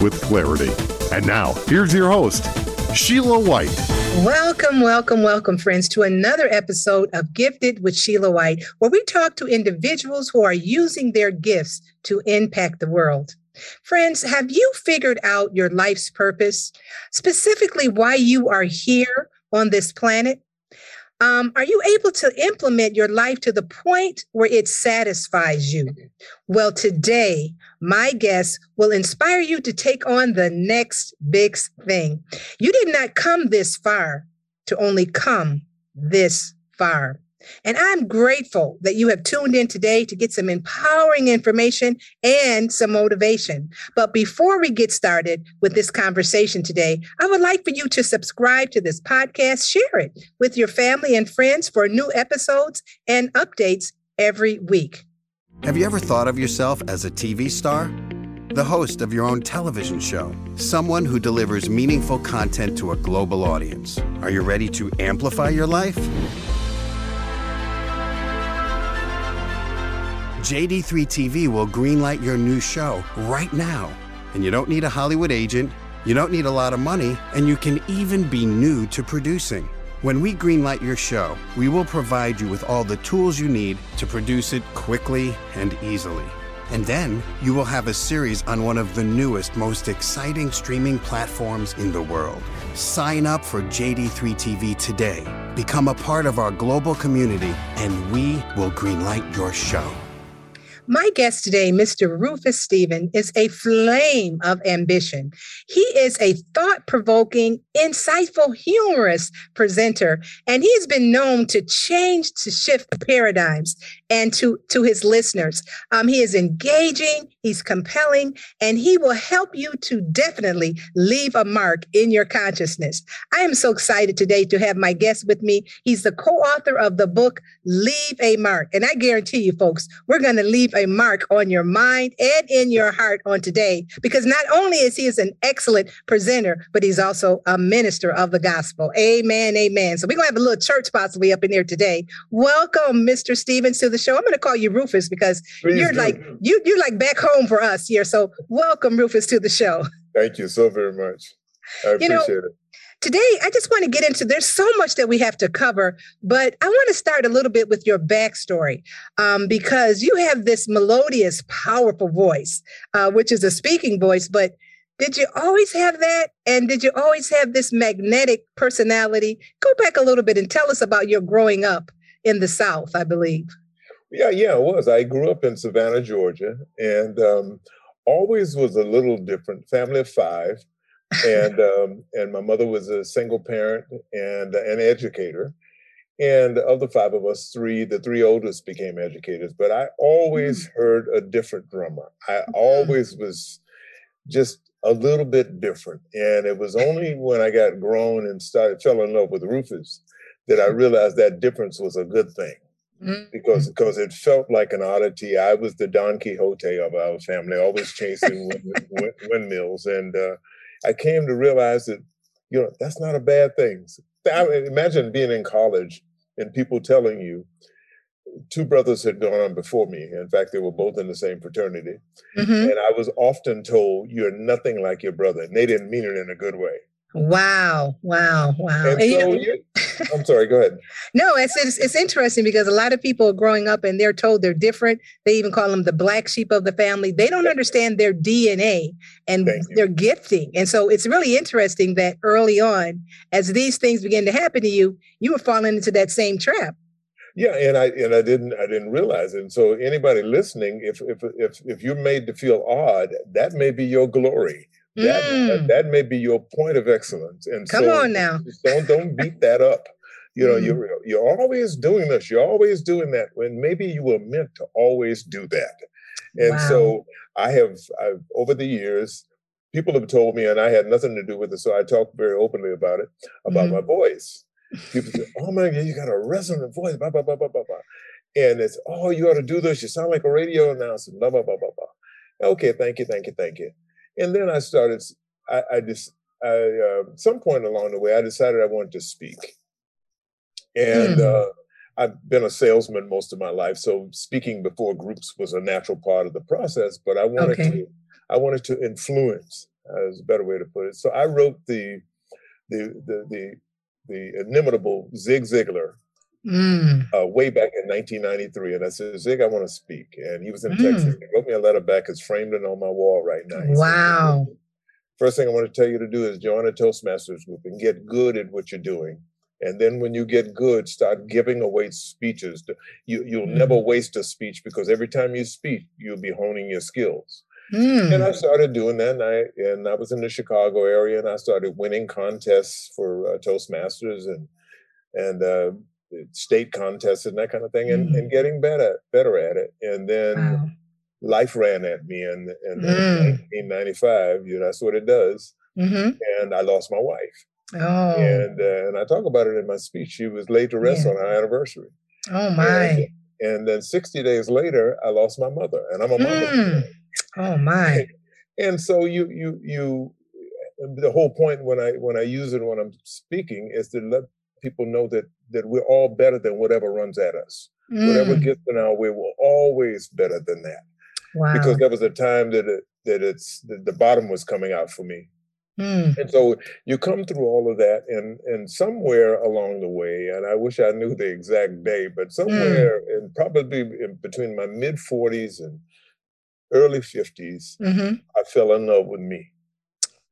with clarity. And now, here's your host, Sheila White. Welcome, welcome, welcome, friends, to another episode of Gifted with Sheila White, where we talk to individuals who are using their gifts to impact the world. Friends, have you figured out your life's purpose, specifically why you are here on this planet? Um, are you able to implement your life to the point where it satisfies you? Well, today, my guest will inspire you to take on the next big thing. You did not come this far to only come this far. And I'm grateful that you have tuned in today to get some empowering information and some motivation. But before we get started with this conversation today, I would like for you to subscribe to this podcast, share it with your family and friends for new episodes and updates every week. Have you ever thought of yourself as a TV star? The host of your own television show, someone who delivers meaningful content to a global audience. Are you ready to amplify your life? JD3 TV will greenlight your new show right now. And you don't need a Hollywood agent, you don't need a lot of money, and you can even be new to producing. When we greenlight your show, we will provide you with all the tools you need to produce it quickly and easily. And then you will have a series on one of the newest, most exciting streaming platforms in the world. Sign up for JD3 TV today. Become a part of our global community, and we will greenlight your show. My guest today, Mr. Rufus Stephen, is a flame of ambition. He is a thought provoking, insightful, humorous presenter, and he has been known to change, to shift paradigms and to, to his listeners. Um, he is engaging, he's compelling, and he will help you to definitely leave a mark in your consciousness. I am so excited today to have my guest with me. He's the co author of the book, Leave a Mark. And I guarantee you, folks, we're going to leave a mark on your mind and in your heart on today, because not only is he is an excellent presenter, but he's also a minister of the gospel. Amen. Amen. So we're going to have a little church possibly up in there today. Welcome, Mr. Stevens, to the show. I'm going to call you Rufus because Please you're do. like you you're like back home for us here. So welcome, Rufus, to the show. Thank you so very much. I appreciate know, it. Today, I just want to get into there's so much that we have to cover, but I want to start a little bit with your backstory um, because you have this melodious, powerful voice, uh, which is a speaking voice, but did you always have that? And did you always have this magnetic personality? Go back a little bit and tell us about your growing up in the South, I believe. Yeah, yeah, it was. I grew up in Savannah, Georgia, and um, always was a little different. Family of five, and um, and my mother was a single parent and an educator. And of the five of us, three, the three oldest became educators. But I always mm. heard a different drummer. I mm. always was just a little bit different. And it was only when I got grown and started fell in love with Rufus that I realized that difference was a good thing. Mm-hmm. Because because it felt like an oddity. I was the Don Quixote of our family, always chasing wind, wind, windmills, and uh, I came to realize that you know that's not a bad thing. I mean, imagine being in college and people telling you two brothers had gone on before me. In fact, they were both in the same fraternity, mm-hmm. and I was often told, "You're nothing like your brother," and they didn't mean it in a good way. Wow, wow, wow. And and so eh, you I'm sorry, go ahead. No, it's, it's, it's interesting because a lot of people are growing up and they're told they're different. They even call them the black sheep of the family. They don't understand their DNA and their gifting. And so it's really interesting that early on, as these things begin to happen to you, you were falling into that same trap. Yeah, and I and I didn't I didn't realize it. And so anybody listening, if if if if you're made to feel odd, that may be your glory. That, mm. that, that may be your point of excellence. And come so on now, don't don't beat that up. You know, mm. you're you're always doing this. You're always doing that when maybe you were meant to always do that. And wow. so I have I've over the years people have told me, and I had nothing to do with it, so I talk very openly about it, about mm-hmm. my voice. People say, "Oh my God, you got a resonant voice." Blah blah blah blah blah blah. And it's, "Oh, you ought to do this. You sound like a radio announcer." Blah blah blah blah blah. Okay, thank you, thank you, thank you. And then I started. I, I just, I, uh, some point along the way, I decided I wanted to speak, and. Mm. Uh, I've been a salesman most of my life, so speaking before groups was a natural part of the process. But I wanted okay. to, I wanted to influence. Uh, is a better way to put it. So I wrote the, the the the the inimitable Zig Ziglar mm. uh, way back in 1993, and I said, Zig, I want to speak, and he was in mm. Texas. He wrote me a letter back. It's framed and on my wall right now. He wow. Said, First thing I want to tell you to do is join a Toastmasters group and get good at what you're doing and then when you get good, start giving away speeches. You, you'll mm. never waste a speech because every time you speak, you'll be honing your skills. Mm. And I started doing that, and I and I was in the Chicago area, and I started winning contests for uh, Toastmasters and and uh, state contests and that kind of thing, and, mm. and getting better better at it. And then wow. life ran at me in, in mm. 1995. You know, that's what it does. Mm-hmm. And I lost my wife. Oh. And uh, and I talk about it in my speech. She was laid to rest yeah. on our anniversary. Oh my. And, and, then 60 days later, I lost my mother, and I'm a mother. Mm. Oh my. And, and so you you you the whole point when I when I use it when I'm speaking is to let people know that that we're all better than whatever runs at us. Mm. Whatever gets in our way, we're always better than that. Wow. Because there was a time that it, that it's the, the bottom was coming out for me. Mm. And so you come through all of that, and and somewhere along the way, and I wish I knew the exact day, but hmm. somewhere mm. in probably in between my mid forties and early 50s, mm-hmm. I fell in love with me.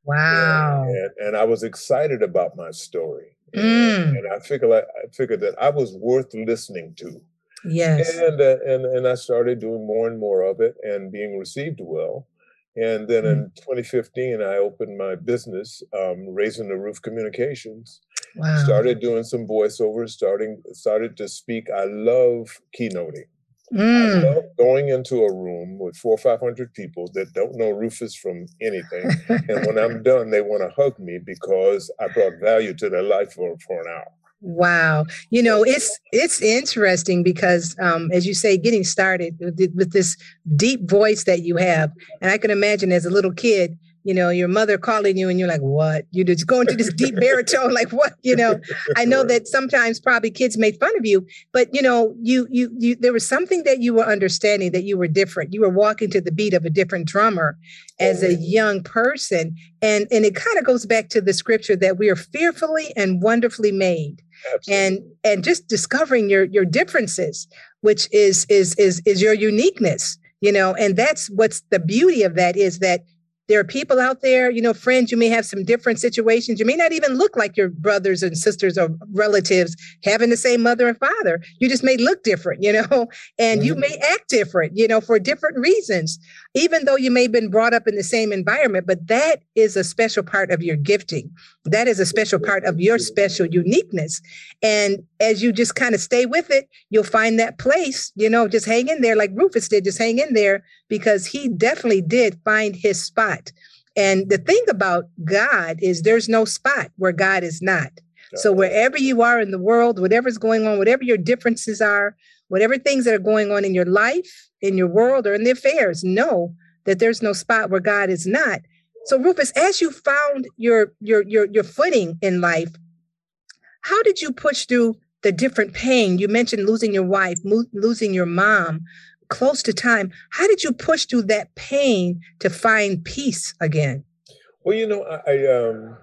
Wow! And, and, and I was excited about my story, mm. and, I figured I, I figured that I was worth listening to. Yes. And uh, and and I started doing more and more of it, and being received well. And then mm. in 2015, I opened my business, um, Raising the Roof Communications. Wow. Started doing some voiceovers, starting started to speak. I love keynoting. Mm. I love going into a room with four or five hundred people that don't know Rufus from anything, and when I'm done, they want to hug me because I brought value to their life for, for an hour. Wow. You know, it's it's interesting because um, as you say, getting started with, with this deep voice that you have, and I can imagine as a little kid, you know, your mother calling you and you're like, what? You're just go into this deep baritone, like what? You know, I know that sometimes probably kids made fun of you, but you know, you you you there was something that you were understanding that you were different. You were walking to the beat of a different drummer as a young person. And and it kind of goes back to the scripture that we are fearfully and wonderfully made. Absolutely. And and just discovering your your differences, which is is is is your uniqueness you know and that's what's the beauty of that is that there are people out there, you know, friends, you may have some different situations. You may not even look like your brothers and sisters or relatives having the same mother and father. You just may look different, you know, and mm-hmm. you may act different, you know, for different reasons, even though you may have been brought up in the same environment. But that is a special part of your gifting. That is a special part of your special uniqueness. And as you just kind of stay with it, you'll find that place, you know, just hang in there like Rufus did, just hang in there because he definitely did find his spot. And the thing about God is there's no spot where God is not. So wherever you are in the world, whatever's going on, whatever your differences are, whatever things that are going on in your life, in your world, or in the affairs, know that there's no spot where God is not. So Rufus, as you found your your your your footing in life, how did you push through the different pain? You mentioned losing your wife, mo- losing your mom, close to time. How did you push through that pain to find peace again? Well, you know, I, I um,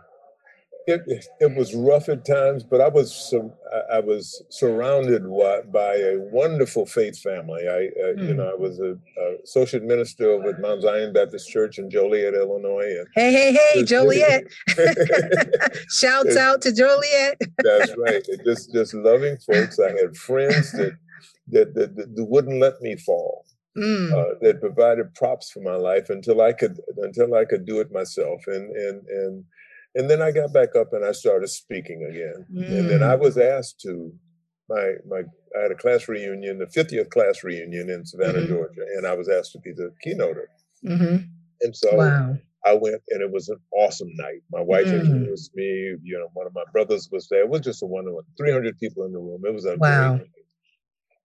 it, it was rough at times, but I was I was surrounded by a wonderful faith family. I uh, mm. you know I was a, a, associate minister with Mount Zion Baptist Church in Joliet, Illinois. Hey, hey, hey, Joliet! Shouts out to Joliet. that's right. It just just loving folks. I had friends that that, that, that wouldn't let me fall. Mm. Uh, that provided props for my life until I could until I could do it myself, and and and and then I got back up and I started speaking again, mm. and then I mm. was asked to my my I had a class reunion, the 50th class reunion in Savannah, mm-hmm. Georgia, and I was asked to be the keynoter, mm-hmm. and so wow. I went and it was an awesome night. My wife Mm. introduced me. You know, one of my brothers was there. It was just a one on 300 people in the room. It was a Wow. great.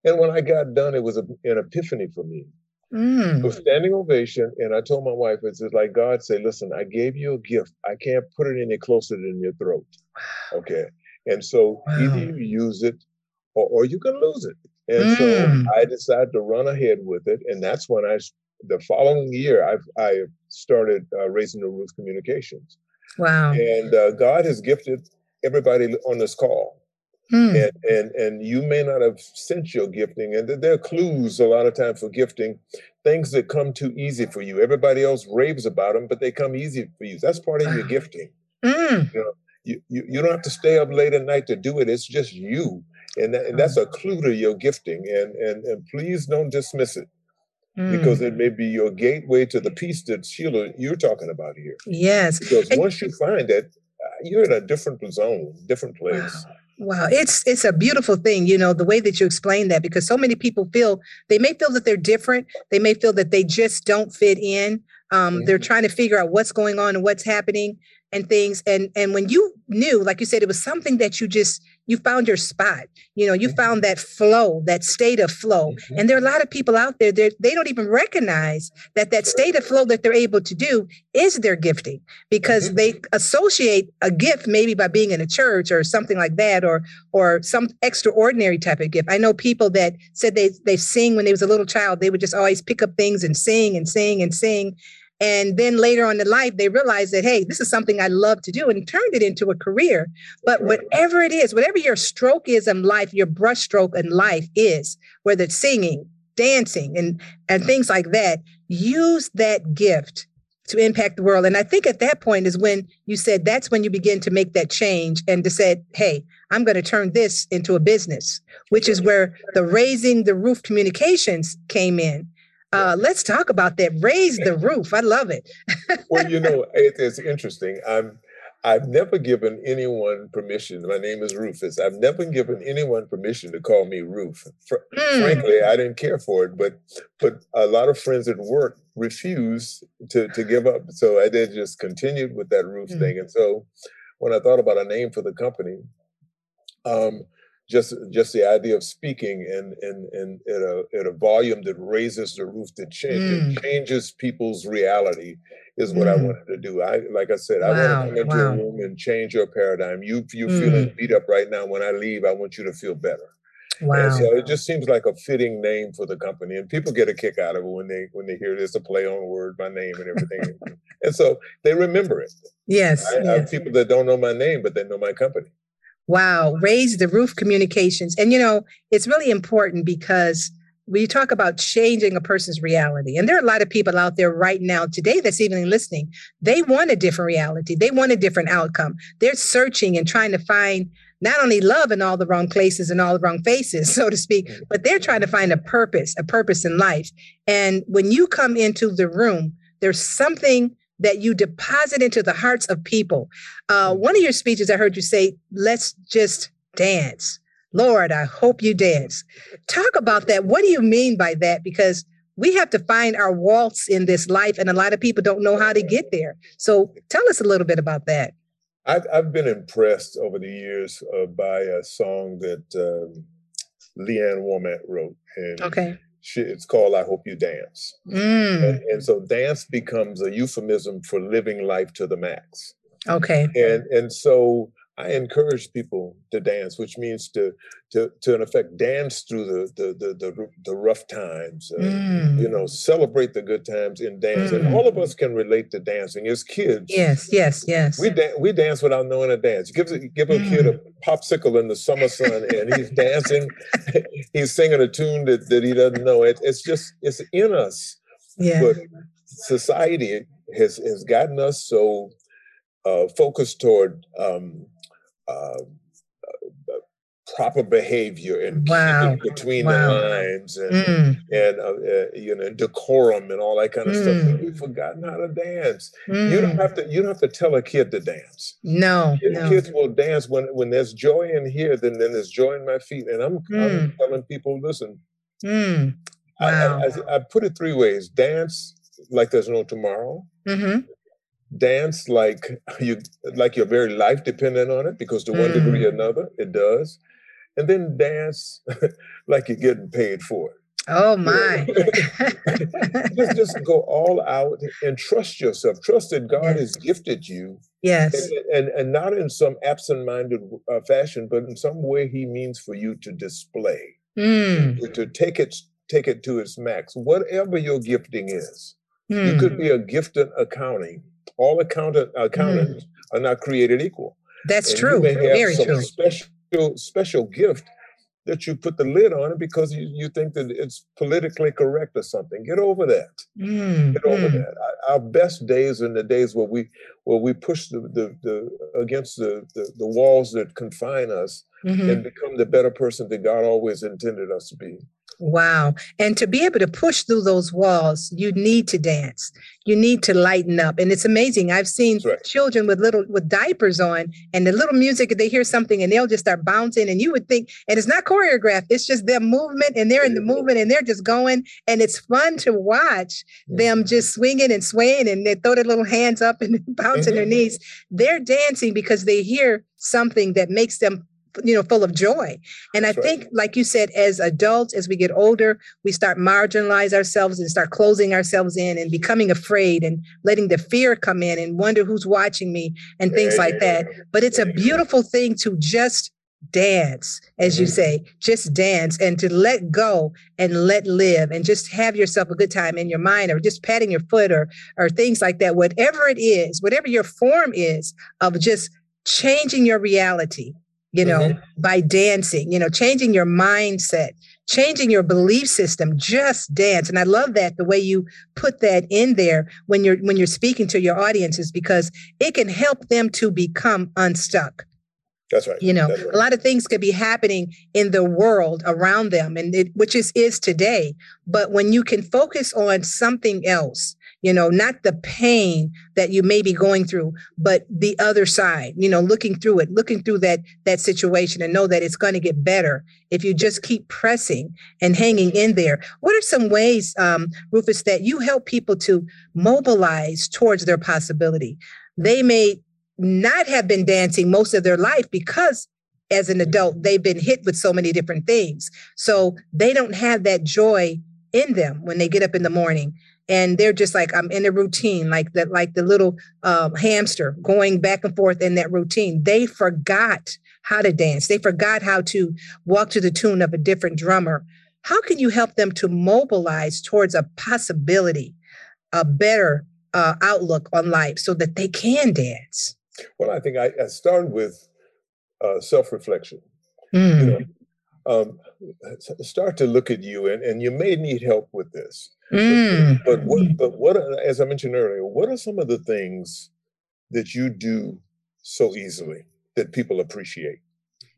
And when I got done, it was a, an epiphany for me. Mm. was standing ovation. And I told my wife, it's just like God said, listen, I gave you a gift. I can't put it any closer than your throat. Okay. And so Wow. either you use it or, or you can lose it. And so Mm. I decided to run ahead with it. And that's when I, the following year, I, I started uh, Raising the Roof Communications. Wow. And uh, God has gifted everybody on this call. Mm. And, and and you may not have sent your gifting, and there are clues a lot of times for gifting, things that come too easy for you. Everybody else raves about them, but they come easy for you. That's part of your gifting Mm. you, you you don't have to stay up late at night to do it. It's just you, and that, and that's a clue to your gifting. And and and please don't dismiss it because it may be your gateway to the peace that Sheila you're talking about here. Yes. Because And- once you find it, uh, you're in a different zone, different place. Wow. Wow, it's it's a beautiful thing, you know, the way that you explain that because so many people feel they may feel that they're different, they may feel that they just don't fit in. Um, They're trying to figure out what's going on and what's happening and things. And and when you knew, like you said, it was something that you just you found your spot. You know, you Mhm. found that flow, that state of flow. Mhm. And there are a lot of people out there that they don't even recognize that that state of flow that they're able to do is their gifting because Mhm. they associate a gift maybe by being in a church or something like that or or some extraordinary type of gift. I know people that said they they sing when they was a little child. They would just always pick up things and sing and sing and sing. And then later on in life, they realized that, hey, this is something I love to do and turned it into a career. But whatever it is, whatever your stroke is in life, your brushstroke in life is, whether it's singing, dancing, and, and things like that, use that gift to impact the world. And I think at that point is when you said that's when you begin to make that change and to say, hey, I'm going to turn this into a business, which is where the raising the roof communications came in. Uh, let's talk about that. Raise the roof. I love it. well, you know, it, it's interesting. I'm I've never given anyone permission. My name is Rufus. I've never given anyone permission to call me Roof. Fr- Mm. Frankly, I didn't care for it, but but a lot of friends at work refused to to give up. So I did just continued with that Roof Mm. thing. And so when I thought about a name for the company, um, just just the idea of speaking in in in at a at a volume that raises the roof that change Mm. changes people's reality is what I Mm. wanted to do. I like I said, I Wow, want to come into wow. a room and change your paradigm. You you Mm. feeling beat up right now. When I leave, I want you to feel better. And Wow. so it just seems like a fitting name for the company, and people get a kick out of it when they when they hear this a play on word, my name, and everything. and so they remember it. Yes. I, I have yes. people that don't know my name, but they know my company. Wow. Raise the roof communications. And, you know, it's really important because we talk about changing a person's reality, and there are a lot of people out there right now today that's even listening, they want a different reality. They want a different outcome. They're searching and trying to find not only love in all the wrong places and all the wrong faces, so to speak, mm. but they're trying to find a purpose, a purpose in life. And when you come into the room, there's something that you deposit into the hearts of people. Uh, one of your speeches, I heard you say, let's just dance. Lord, I hope you dance. Talk about that. What do you mean by that? Because we have to find our waltz in this life, and a lot of people don't know how to get there. So tell us a little bit about that. I've I've been impressed over the years uh, by a song that um, Lee Ann Womack wrote, and Okay. She, it's called "I Hope You Dance." Mm, And, and so, dance becomes a euphemism for living life to the max. okay. And and so, I encourage people to dance, which means to to to in effect dance through the the the the, the rough times. Uh, Mm, You know, celebrate the good times in dance, Mm. and all of us can relate to dancing as kids. yes, yes, yes. We da- we dance without knowing a dance. Give a- give a kid a popsicle in the summer sun, and he's dancing. he's singing a tune that, that he doesn't know. It, it's just it's in us. yeah. But society has has gotten us so uh, focused toward um, uh, uh, proper behavior and Wow. between Wow. the lines and Mm, and uh, uh, you know decorum and all that kind of stuff. Mm. And we've forgotten how to dance. You don't mm. have to. You don't have to tell a kid to dance. No, no. Kids will dance when when there's joy in here. Then then there's joy in my feet. And I'm I'm telling people, listen. Mm, I, Wow. I, I, I put it three ways: dance like there's no tomorrow, hmm dance like you like your very life dependent on it because to one degree or mm. another it does and then dance like you're getting paid for it oh my just, just go all out and trust yourself trust that god yes. has gifted you yes and, and, and not in some absent-minded uh, fashion but in some way he means for you to display mm. to, to take it take it to its max whatever your gifting is mm. you could be a gifted accounting all accountant accountants mm. are not created equal. That's and true. Very true. Special special gift that you put the lid on it because you, you think that it's politically correct or something. Get over that. Mm, Get over mm. that. Our best days are in the days where we where we push the the, the against the, the, the walls that confine us mm-hmm. and become the better person that God always intended us to be. Wow. And to be able to push through those walls, you need to dance. You need to lighten up. And it's amazing. I've seen right. children with little with diapers on and the little music, they hear something and they'll just start bouncing. And you would think, and it's not choreographed, it's just their movement and they're in the movement and they're just going. And it's fun to watch them mm-hmm. just swinging and swaying and they throw their little hands up and bouncing their mm-hmm. knees. They're dancing because they hear something that makes them you know full of joy. And That's i think like you said as adults as we get older we start marginalize ourselves and start closing ourselves in and becoming afraid and letting the fear come in and wonder who's watching me and things like that. but it's a beautiful thing to just dance as you mm-hmm. say just dance and to let go and let live and just have yourself a good time in your mind or just patting your foot or or things like that. Whatever it is whatever your form is of just changing your reality you know, mm-hmm. by dancing, you know, changing your mindset, changing your belief system, just dance. And I love that the way you put that in there when you're when you're speaking to your audiences because it can help them to become unstuck. That's right. You know, right. a lot of things could be happening in the world around them and it, which is is today, but when you can focus on something else you know, not the pain that you may be going through, but the other side, you know, looking through it, looking through that that situation and know that it's going to get better if you just keep pressing and hanging in there. What are some ways, um, Rufus, that you help people to mobilize towards their possibility? They may not have been dancing most of their life because as an adult they've been hit with so many different things so they don't have that joy in them when they get up in the morning and they're just like i'm in a routine like that like the little um, hamster going back and forth in that routine. They forgot how to dance. They forgot how to walk to the tune of a different drummer. How can you help them to mobilize towards a possibility a better uh, outlook on life so that they can dance? Well i think i, I started with uh, self-reflection. Mm. you know um, start to look at you and, and you may need help with this Mm. But, what, but what, as I mentioned earlier, what are some of the things that you do so easily that people appreciate?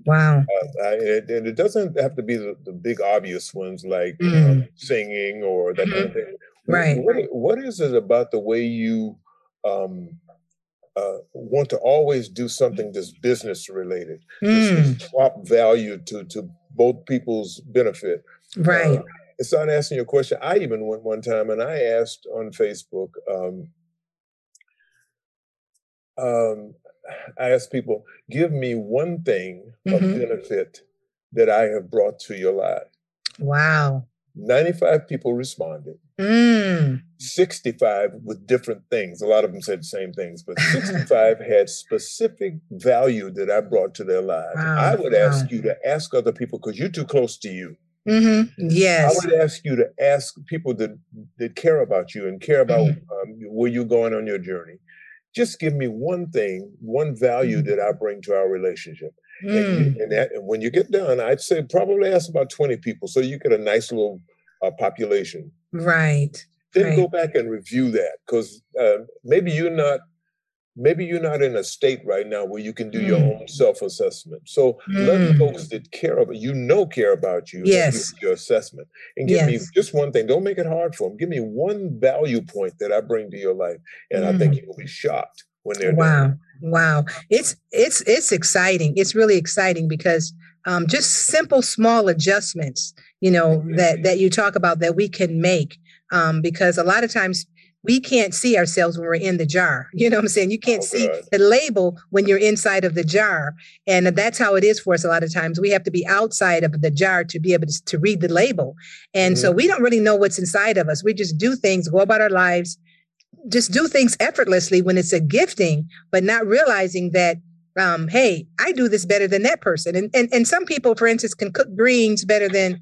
Wow. Uh, I, and it doesn't have to be the, the big obvious ones like mm. singing or that mm-hmm. kind of thing. Right. What, what is it about the way you um, uh, want to always do something that's business related, mm. swap value to, to both people's benefit? Right. Uh, and started asking you a question. I even went one time and I asked on Facebook, um, um, I asked people, give me one thing mm-hmm. of benefit that I have brought to your life. Wow. 95 people responded. Mm. 65 with different things. A lot of them said the same things, but 65 had specific value that I brought to their lives. Wow. I would ask wow. you to ask other people because you're too close to you. Mm-hmm. Yes. I would ask you to ask people that, that care about you and care about mm-hmm. um, where you're going on your journey. Just give me one thing, one value mm-hmm. that I bring to our relationship. Mm. And, and, that, and, when you get done, I'd say probably ask about 20 people so you get a nice little uh, population. Right. Then right. go back and review that because uh, maybe you're not maybe you're not in a state right now where you can do mm. your own self-assessment. So mm. let folks that care about you know care about you, yes, your assessment, and give yes. me just one thing. Don't make it hard for them. Give me one value point that I bring to your life, and mm. I think mm. you'll be shocked when they're wow, done. wow. It's it's it's exciting. It's really exciting because um, just simple small adjustments, you know, mm-hmm. that that you talk about that we can make. Um, because a lot of times we can't see ourselves when we're in the jar. You know what I'm saying? You can't oh, see God. the label when you're inside of the jar. And that's how it is for us a lot of times. We have to be outside of the jar to be able to, to read the label. And mm-hmm. so we don't really know what's inside of us. We just do things, go about our lives, just do things effortlessly when it's a gifting, but not realizing that um, hey, I do this better than that person. And, and and some people, for instance, can cook greens better than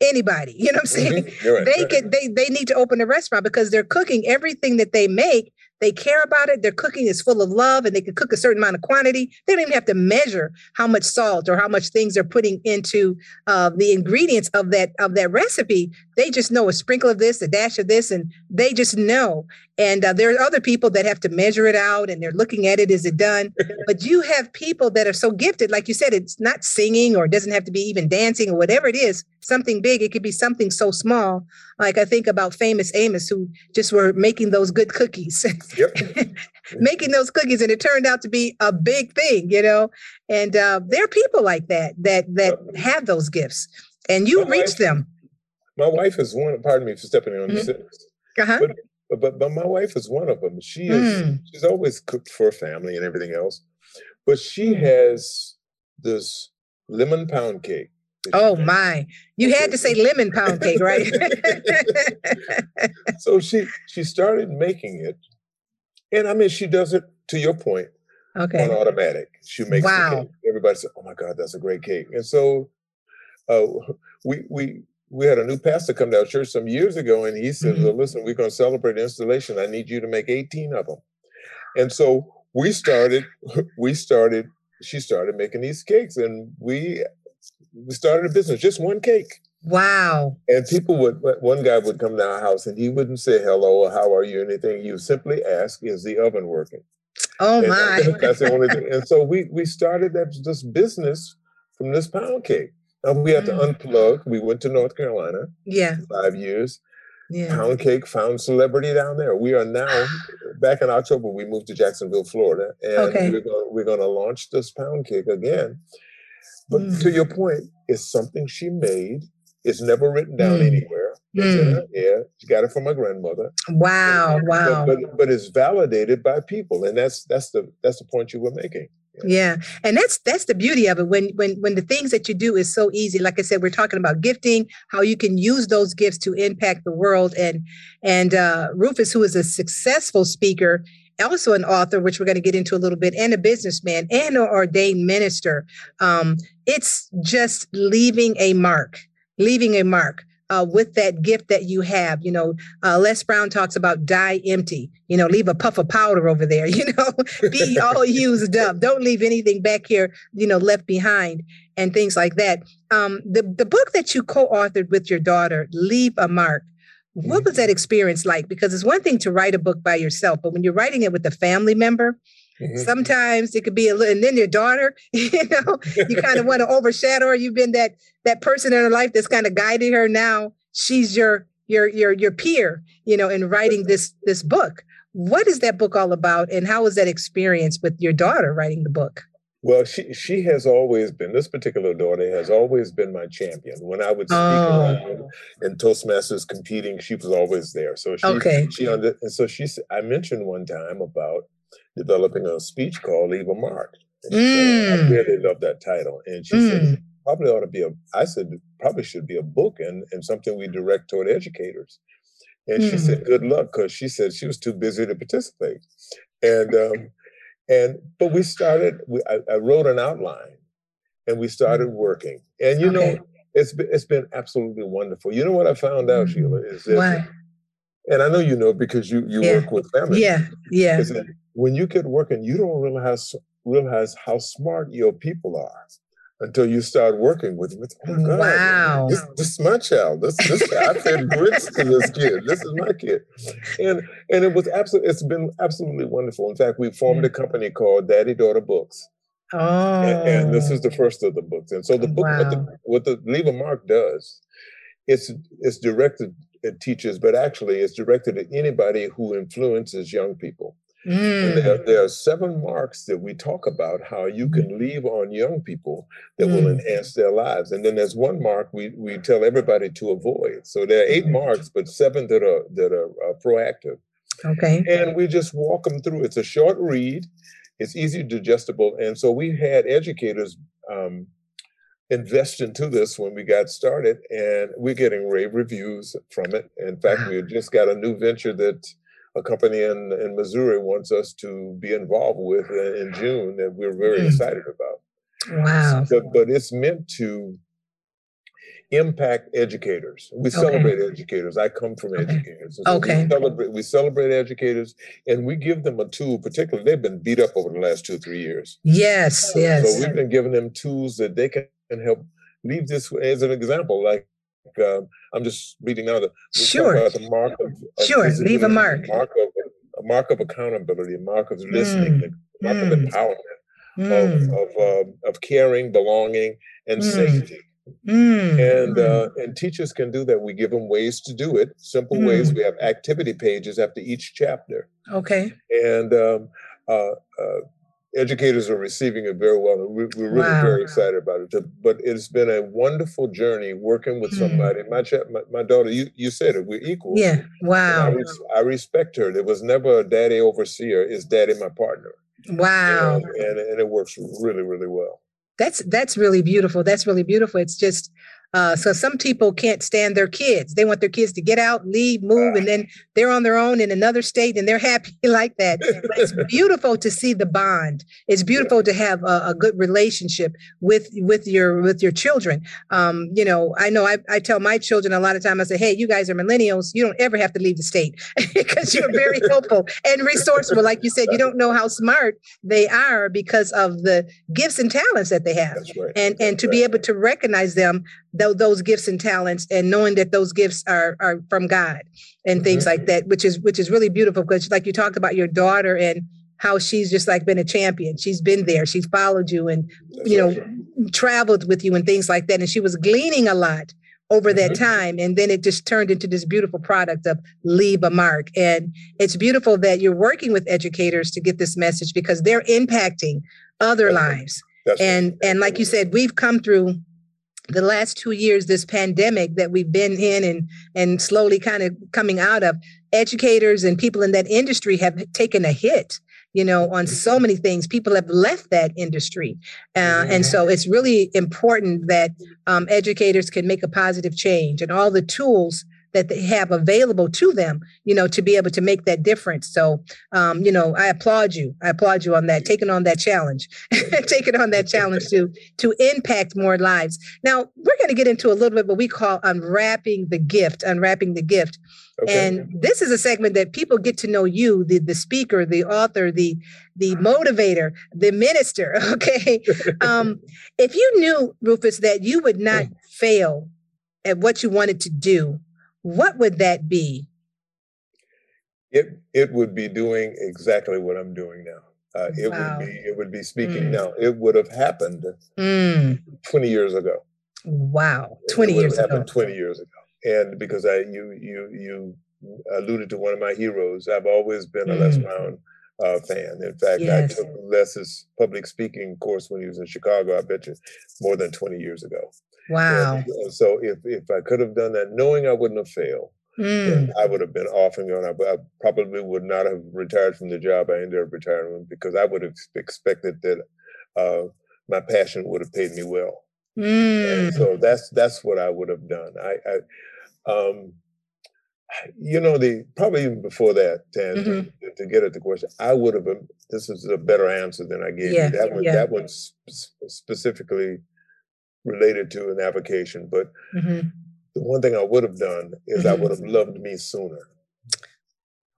anybody. You know what I'm saying? Mm-hmm. Right, they right. could they they need to open a restaurant because they're cooking everything that they make they care about it. Their cooking is full of love and they can cook a certain amount of quantity. They don't even have to measure how much salt or how much things they're putting into uh, the ingredients of that of that recipe. They just know a sprinkle of this, a dash of this, and they just know. And uh, there are other people that have to measure it out and they're looking at it. Is it done? but you have people that are so gifted, like you said, it's not singing or it doesn't have to be even dancing or whatever it is, something big. It could be something so small. Like I think about famous Amos who just were making those good cookies. Yep. making those cookies and it turned out to be a big thing, you know. And uh, there are people like that that that have those gifts, and you reach wife, them. My wife is one. Pardon me for stepping in on mm-hmm. this. Uh-huh. But, but but my wife is one of them. She is. Mm. She's always cooked for family and everything else, but she has this lemon pound cake Oh my! You had to say lemon pound cake, right? so she she started making it, and I mean she does it to your point. Okay. On automatic, she makes wow. Everybody said, "Oh my God, that's a great cake!" And so, uh, we we we had a new pastor come to our church some years ago, and he said, mm-hmm. "Well, listen, we're going to celebrate installation. I need you to make 18 of them." And so we started. We started. She started making these cakes, and we we started a business, just one cake. Wow. And people would, one guy would come to our house and he wouldn't say hello or how are you, anything. You simply ask, is the oven working? Oh and my. That's the only thing. And so we, we started that, this business from this pound cake. And we had mm. to unplug. We went to North Carolina. Yeah. Five years. Yeah. Pound cake found celebrity down there. We are now back in October. We moved to Jacksonville, Florida, and okay. we're going we're going to launch this pound cake again. But mm. to your point, it's something she made. It's never written down mm. anywhere. Mm. hair. She got it from my grandmother. Wow, and, wow. But, but, but it's validated by people, and that's that's the that's the point you were making. Yeah. and that's that's the beauty of it. When when when the things that you do is so easy. Like I said, we're talking about gifting, how you can use those gifts to impact the world. And and uh, Rufus, who is a successful speaker, also an author, which we're going to get into a little bit, and a businessman and an ordained minister. Um, it's just leaving a mark, leaving a mark. Uh, with that gift that you have, you know, uh, Les Brown talks about die empty. You know, leave a puff of powder over there. You know, be all used up. Don't leave anything back here. You know, left behind and things like that. Um, the the book that you co-authored with your daughter, Leave a Mark. What was that experience like? Because it's one thing to write a book by yourself, but when you're writing it with a family member, mm-hmm. sometimes it could be a little, and then your daughter, you know, you kind of want to overshadow her. You've been that that person in her life that's kind of guiding her. Now she's your your your your peer, you know, in writing this this book. What is that book all about, and how was that experience with your daughter writing the book? Well, she she has always been this particular daughter has always been my champion. When I would speak oh. around in Toastmasters competing, she was always there. So she okay. she under, and so she I mentioned one time about developing a speech called "Leave a Mark." Mm. Said, I really love that title, and she mm. said probably ought to be a. I said probably should be a book and and something we direct toward educators. And mm. she said, "Good luck," because she said she was too busy to participate. And um, and but we started. We, I, I, wrote an outline, and we started mm. working. And you okay. know, it's been, it's been absolutely wonderful. You know what I found out, Sheila, mm. is that, Why? and I know you know because you you yeah. work with families. Yeah, yeah. When you get working, you don't realize realize how smart your people are until you start working with them. Oh God, wow. This, this, is my child. This, this I fed grits to this kid. This is my kid. And and it was absolutely it's been absolutely wonderful. In fact, we formed a mm. company called Daddy Daughter Books. Oh. And, and this oh. is the first of the books. And so the book wow. what the what the Leave a Mark does, it's it's directed at teachers, but actually it's directed at anybody who influences young people. Mm. There, there, are seven marks that we talk about how you can mm-hmm. leave on young people that mm. will enhance their lives. And then there's one mark we, we tell everybody to avoid. So there are eight mm-hmm. marks, but seven that are that are uh, proactive. Okay. And we just walk them through. It's a short read. It's easy digestible, and so we had educators um, invest into this when we got started, and we're getting rave reviews from it. In fact, we just got a new venture that a company in, in Missouri wants us to be involved with in June that we're very mm. excited about. Wow. So, but it's meant to impact educators. We okay. celebrate educators. I come from okay. educators. So okay. We celebrate, we celebrate educators and we give them a tool, particularly they've been beat up over the last two, three years. Yes, yes. So we've been giving them tools that they can help leave this as an example. Like um, I'm just reading now the sure about the mark of, of sure leave a mark mark of a mark of accountability, a mark of listening, mm. mark mm. of empowerment, mm. of of, um, of caring, belonging, and mm. safety. Mm. And uh, and teachers can do that. We give them ways to do it, simple ways. We have activity pages after each chapter. Okay. And um, uh, uh, educators are receiving it very well. We're, we're really wow. very excited about it. But it's been a wonderful journey working with mm. somebody. My, my, my daughter, you, you said it, we're equal. Yeah, wow. I, res- I, respect her. There was never a daddy overseer, it's daddy my partner. Wow. And, and, and it works really, really well. That's that's really beautiful. That's really beautiful. It's just uh, so some people can't stand their kids. They want their kids to get out, leave, move, and then they're on their own in another state and they're happy like that. But it's beautiful to see the bond. It's beautiful to have a, a good relationship with with your with your children. Um, you know, I know I, I tell my children a lot of time. I say, hey, you guys are millennials. You don't ever have to leave the state because you're very helpful and resourceful. Like you said, you don't know how smart they are because of the gifts and talents that they have, right. and and to right. be able to recognize them th- those gifts and talents and knowing that those gifts are are from God and mm-hmm. things like that which is which is really beautiful because like you talked about your daughter and how she's just like been a champion. She's been there. She's followed you and you know traveled with you and things like that. And she was gleaning a lot over that mm-hmm. time. And then it just turned into this beautiful product of leave a mark. And it's beautiful that you're working with educators to get this message because they're impacting other That's lives. That's and right. and like you said we've come through the last two years, this pandemic that we've been in and and slowly kind of coming out of, educators and people in that industry have taken a hit you know on so many things. People have left that industry uh, and so it's really important that um, educators can make a positive change and all the tools that they have available to them, you know, to be able to make that difference. So, um, you know, I applaud you. I applaud you on that, taking on that challenge, taking on that challenge to to impact more lives. Now, we're going to get into a little bit what we call unwrapping the gift, unwrapping the gift. Okay. And this is a segment that people get to know you, the the speaker, the author, the the motivator, the minister. Okay, um, if you knew Rufus that you would not fail at what you wanted to do, what would that be? It it would be doing exactly what I'm doing now. Uh, it Wow. would be it would be speaking Mm. now. It would have happened Mm, 20 years ago. wow, It 20 would years have ago. 20 years ago. And because I you you you alluded to one of my heroes, I've always been a Les Mm. Brown uh, fan. In fact, Yes. I took Les's public speaking course when he was in Chicago. I bet you more than 20 years ago. Wow. And so if if I could have done that, knowing I wouldn't have failed, Mm, I would have been off and gone. I, I probably would not have retired from the job I ended up retiring from because I would have expected that uh, my passion would have paid me well. Mm, so that's that's what I would have done. I, I um, you know, the probably even before that, and Mm-hmm. to, to get at the question, I would have been. This is a better answer than I gave Yeah, you. That one, yeah. that one's sp- specifically related to an avocation. But mhm. the one thing I would have done is I Mhm. would have loved me sooner.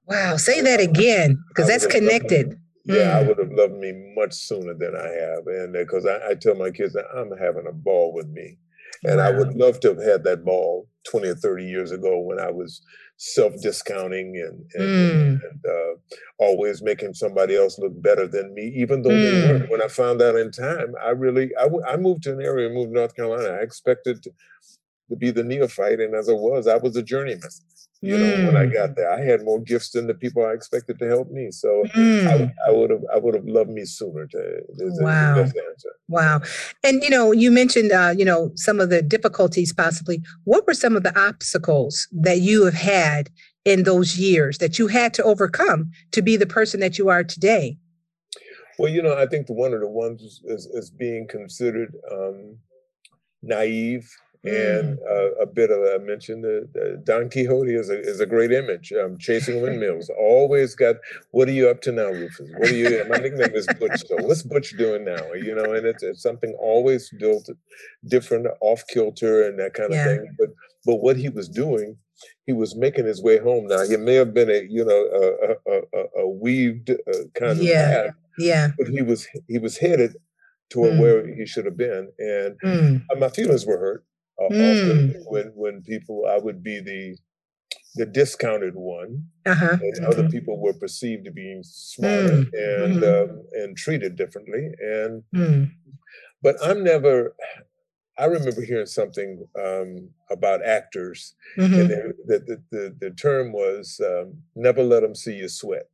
Wow. Say that again, because that's loved me- connected. Yeah, I Mm. would have loved me much sooner than I have, and because I, I tell my kids that I'm having a ball with me, and I would love to have had that ball 20 or 30 years ago when I was self-discounting and and, Mm. and uh, always making somebody else look better than me, even though they Mm. weren't. When I found out in time, I really I, w- I moved to an area, moved to North Carolina. I expected to, be the neophyte, and as I was, I was a journeyman. You know, when I Mm. got there, I had more gifts than the people I expected to help me. So I, Mm. would- I would have I would have loved me sooner. To is Wow. Wow. And you know, you mentioned uh, you know, some of the difficulties possibly. What were some of the obstacles that you have had in those years that you had to overcome to be the person that you are today? Well, you know, I think the, one of the ones is, is being considered um, naive and mm. uh, a bit of I mentioned Don Quixote is a is a great image. Um, chasing windmills, always got. What are you up to now, Rufus? What are you? My nickname is Butch. So what's Butch doing now? You know, and it's, it's something always built different, off kilter, and that kind of yeah. thing. But but what he was doing, he was making his way home. Now he may have been a you know a a, a, a weaved uh, kind of yeah path, yeah, but he was he was headed toward mm. where he should have been, and mm. my feelings were hurt uh, mm. often when when people I would be the the discounted one, uh-huh. and mm-hmm. other people were perceived to be smarter mm. and mm-hmm. um, and treated differently. And mm. but I'm never. I remember hearing something um, about actors, mm-hmm. and the, the, the, the term was um, "never let them see you sweat."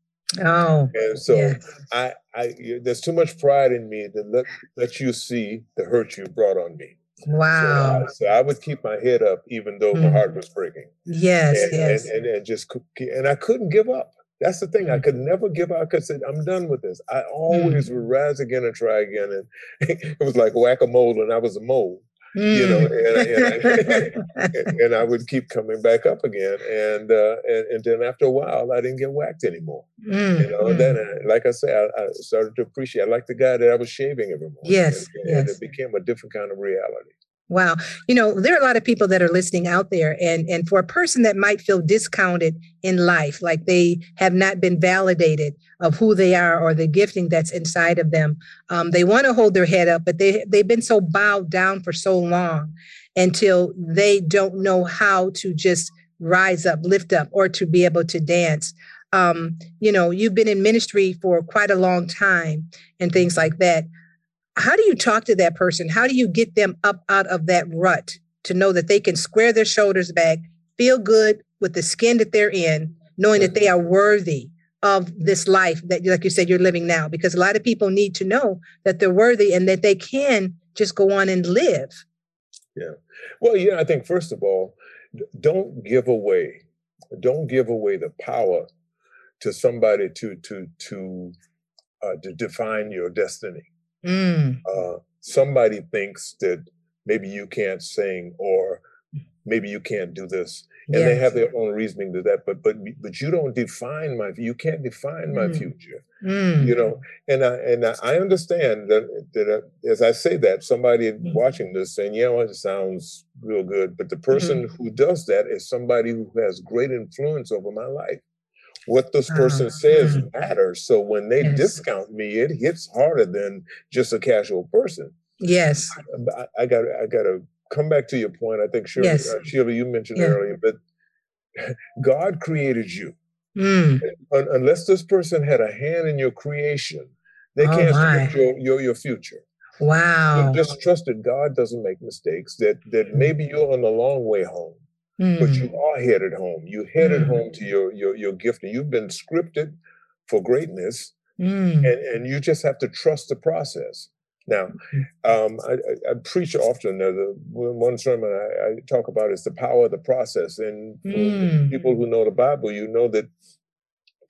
Oh, and so yes. I, I, there's too much pride in me to let let you see the hurt you brought on me. Wow. So, uh, so, I would keep my head up even though mm. my heart was breaking. Yes, and, yes. And, and, and, just and I couldn't give up. That's the thing. Mm. I could never give up because I'm done with this. I always mm. would rise again and try again. And it was like whack a mole, and I was a mole. Mm. You know, mm. and, and, and, I would keep coming back up again, and uh, and, and then after a while, I didn't get whacked anymore. Mm. You know, and then uh, like I said, I, I, started to appreciate. I like the guy that I was shaving every morning. Yes, and, yes. it became a different kind of reality. Wow. You know, there are a lot of people that are listening out there. And, and for a person that might feel discounted in life, like they have not been validated of who they are or the gifting that's inside of them, um, they want to hold their head up, but they, they've been so bowed down for so long until they don't know how to just rise up, lift up, or to be able to dance. Um, you know, you've been in ministry for quite a long time and things like that how do you talk to that person? How do you get them up out of that rut to know that they can square their shoulders back, feel good with the skin that they're in, knowing that they are worthy of this life that, like you said, you're living now? Because a lot of people need to know that they're worthy and that they can just go on and live. Yeah. Well, yeah, I think first of all, don't give away, don't give away the power to somebody to to to uh, to define your destiny. Mm. Uh, somebody thinks that maybe you can't sing or maybe you can't do this and yes. they have their own reasoning to that but but but you don't define my you can't define my mm. future mm. you know and i and i understand that that uh, as i say that somebody mm. watching this saying yeah well, it sounds real good but the person mm-hmm. who does that is somebody who has great influence over my life what this person uh, says mm. matters. So when they yes. discount me, it hits harder than just a casual person. Yes, I, I got I got to come back to your point. I think Sheila, yes. uh, Sheila you mentioned yeah. earlier, but God created you. Mm. unless this person had a hand in your creation, they oh can't script your, your your future. Wow. Just trusted God doesn't make mistakes. That that maybe you're on the long way home mm. but you are headed home. You headed mm. home to your your your gift, and you've been scripted for greatness, mm. and and you just have to trust the process. Now, mm-hmm. um, I, I, I, preach often. Uh, the one sermon I, I, talk about is the power of the process, and mm. people who know the Bible, you know that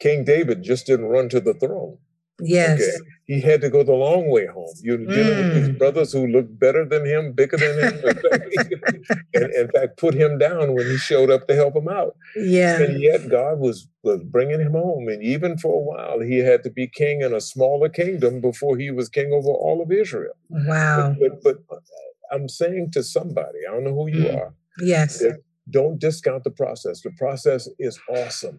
King David just didn't run to the throne. Yes. Okay. He had to go the long way home. You're mm. dealing with these mm. brothers who looked better than him, bigger than him, and in fact put him down when he showed up to help him out. Yeah. And yet God was was bringing him home, and even for a while he had to be king in a smaller kingdom before he was king over all of Israel. Wow. But, but, but I'm saying to somebody, I don't know who you mm. are. Yes. Don't discount the process. The process is awesome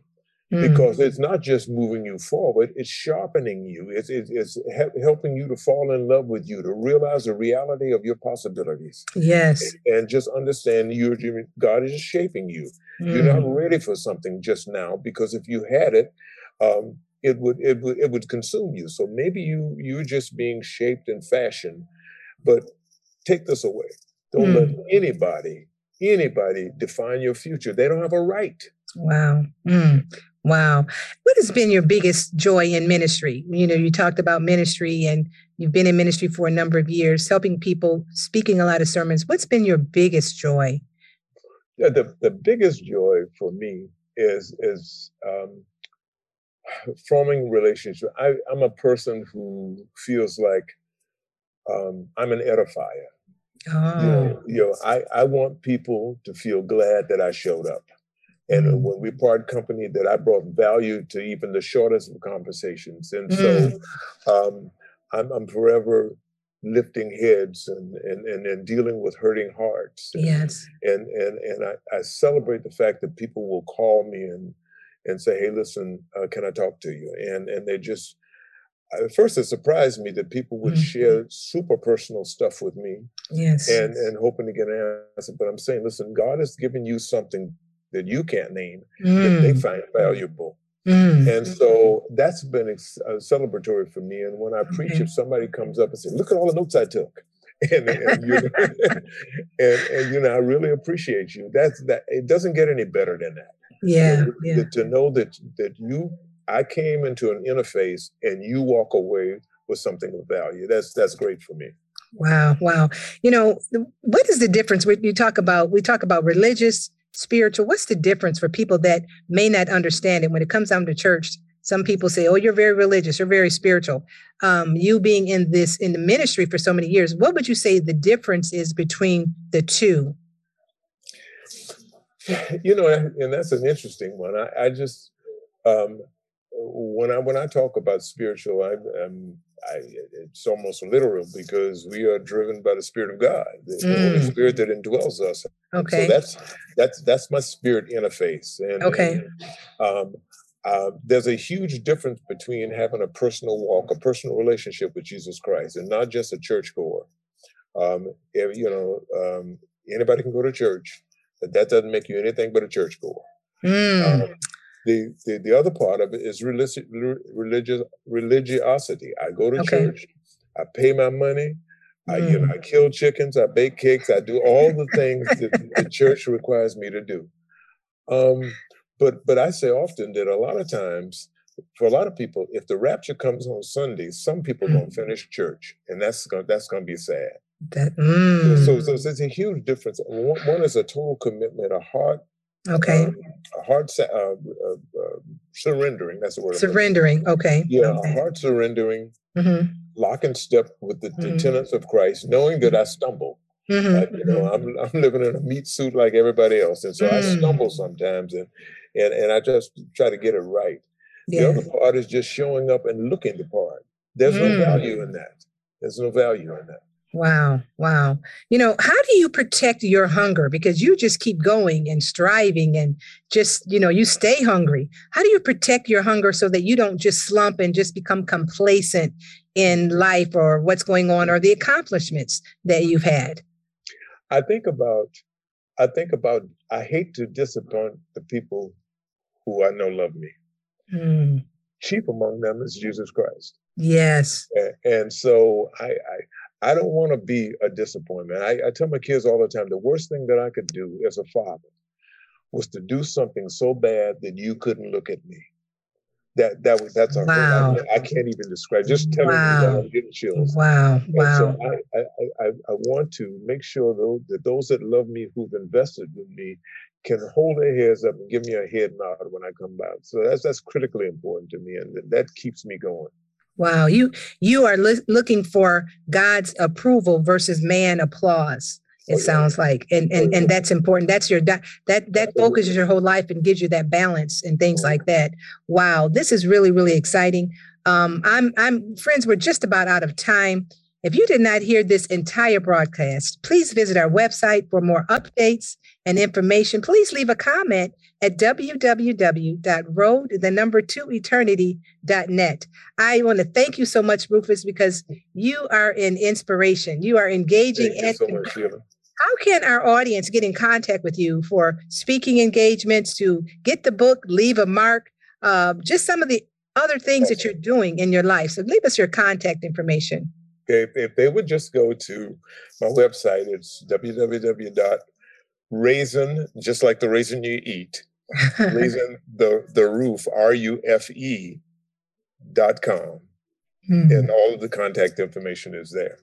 because mm. it's not just moving you forward it's sharpening you it's, it's, it's he- helping you to fall in love with you to realize the reality of your possibilities yes and, and just understand you god is shaping you mm. you're not mm. ready for something just now because if you had it um, it would it would it would consume you so maybe you you're just being shaped and fashioned but take this away don't mm. let anybody anybody define your future they don't have a right Wow. Mm. Wow. What has been your biggest joy in ministry? You know, you talked about ministry and you've been in ministry for a number of years, helping people, speaking a lot of sermons. What's been your biggest joy? Yeah, the, the biggest joy for me is is um, forming relationship. I, I'm a person who feels like um, I'm an edifier. Oh. You know, you know I, I want people to feel glad that I showed up. And when we part company, that I brought value to even the shortest of conversations. And mm. so um, I'm, I'm forever lifting heads and, and, and, and, dealing with hurting hearts. And, yes. And, and, and I, I celebrate the fact that people will call me and, and say, hey, listen, uh, can I talk to you? And, and they just, at first it surprised me that people would mm-hmm. share super personal stuff with me. Yes. And, and hoping to get an answer. But I'm saying, listen, God has given you something that you can't name mm. that they find valuable. Mm. And so that's been uh, celebratory for me. And when I preach, okay. if somebody comes up and says, "Look at all the notes I took," and, and, you know, and, and, you know, I really appreciate you. That's that. It doesn't get any better than that. Yeah, yeah. To know that that you, I came into an interface, and you walk away with something of value. That's that's great for me. Wow, wow. You know, what is the difference? When you talk about we talk about religious spiritual what's the difference for people that may not understand it? When it comes down to church some people say oh you're very religious you're very spiritual. Um, you being in this in the ministry for so many years what would you say the difference is between the two? You know and that's an interesting one. I, I just um, when i when i talk about spiritual I, i'm I, it's almost literal because we are driven by the Spirit of God, the mm. Holy Spirit that indwells us. Okay. So that's that's that's my spirit interface. And, okay. And, um, uh, there's a huge difference between having a personal walk, a personal relationship with Jesus Christ, and not just a churchgoer. Um, if, you know, um, anybody can go to church, but that doesn't make you anything but a churchgoer. Mm. Um, the, the, the other part of it is religious, religious religiosity. I go to okay. church, I pay my money, I you know mm. I kill chickens, I bake cakes, I do all the things that the church requires me to do. Um, but but I say often that a lot of times for a lot of people, if the rapture comes on Sunday, some people mm. don't finish church, and that's gonna that's gonna be sad. That, mm. so, so, so it's a huge difference. One, one is a total commitment, a heart Okay. Um, a hard uh, uh, uh, surrendering. That's the word. Surrendering. Okay. Yeah, okay. a hard surrendering, mm-hmm. lock and step with the, mm-hmm. the, tenets of Christ, knowing that I stumble. Mm-hmm. you know, I'm I'm living in a meat suit like everybody else, and so I mm. stumble sometimes, and and and I just try to get it right. Yeah. The other part is just showing up and looking the part. There's no mm. value in that. There's no value in that. Wow, wow. You know, how do you protect your hunger? Because you just keep going and striving and just, you know, you stay hungry. How do you protect your hunger so that you don't just slump and just become complacent in life or what's going on or the accomplishments that you've had? I think about, I think about, I hate to disappoint the people who I know love me. Mm. Chief among them is Jesus Christ. Yes. And, and so I, I I don't want to be a disappointment. I, I, tell my kids all the time the worst thing that I could do as a father was to do something so bad that you couldn't look at me. That that was that's a wow. I, I, can't even describe. Just telling wow. you that I'm getting chills. Wow, wow. So I, I, I, want to make sure though that those that love me, who've invested with me, can hold their heads up and give me a head nod when I come back. So that's that's critically important to me, and that keeps me going. Wow, you you are li- looking for God's approval versus man applause. It sounds like, and and and that's important. That's your that that that focuses your whole life and gives you that balance and things like that. Wow, this is really really exciting. Um, I'm I'm friends. We're just about out of time. If you did not hear this entire broadcast, please visit our website for more updates and information. Please leave a comment at www.road, the number two eternity.net. I want to thank you so much, Rufus, because you are an inspiration. You are engaging. Thank you so much, Sheila. How can our audience get in contact with you for speaking engagements, to get the book, leave a mark, uh, just some of the other things that you're doing in your life? So leave us your contact information. Okay, if they would just go to my website, it's www.raisin, just like the raisin you eat, raisin the the roof r u f e dot com, mm. and all of the contact information is there.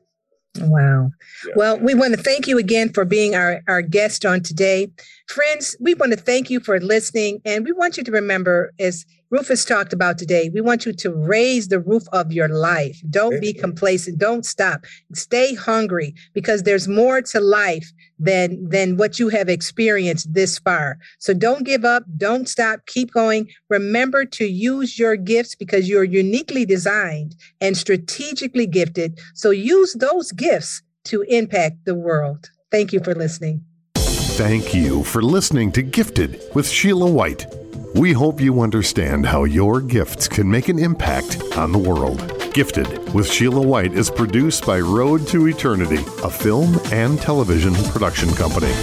Wow. Yeah. Well, we want to thank you again for being our, our guest on today. Friends, we want to thank you for listening. And we want you to remember, as Rufus talked about today, we want you to raise the roof of your life. Don't be complacent. Don't stop. Stay hungry because there's more to life than, than what you have experienced this far. So don't give up. Don't stop. Keep going. Remember to use your gifts because you're uniquely designed and strategically gifted. So use those gifts to impact the world. Thank you for listening. Thank you for listening to Gifted with Sheila White. We hope you understand how your gifts can make an impact on the world. Gifted with Sheila White is produced by Road to Eternity, a film and television production company.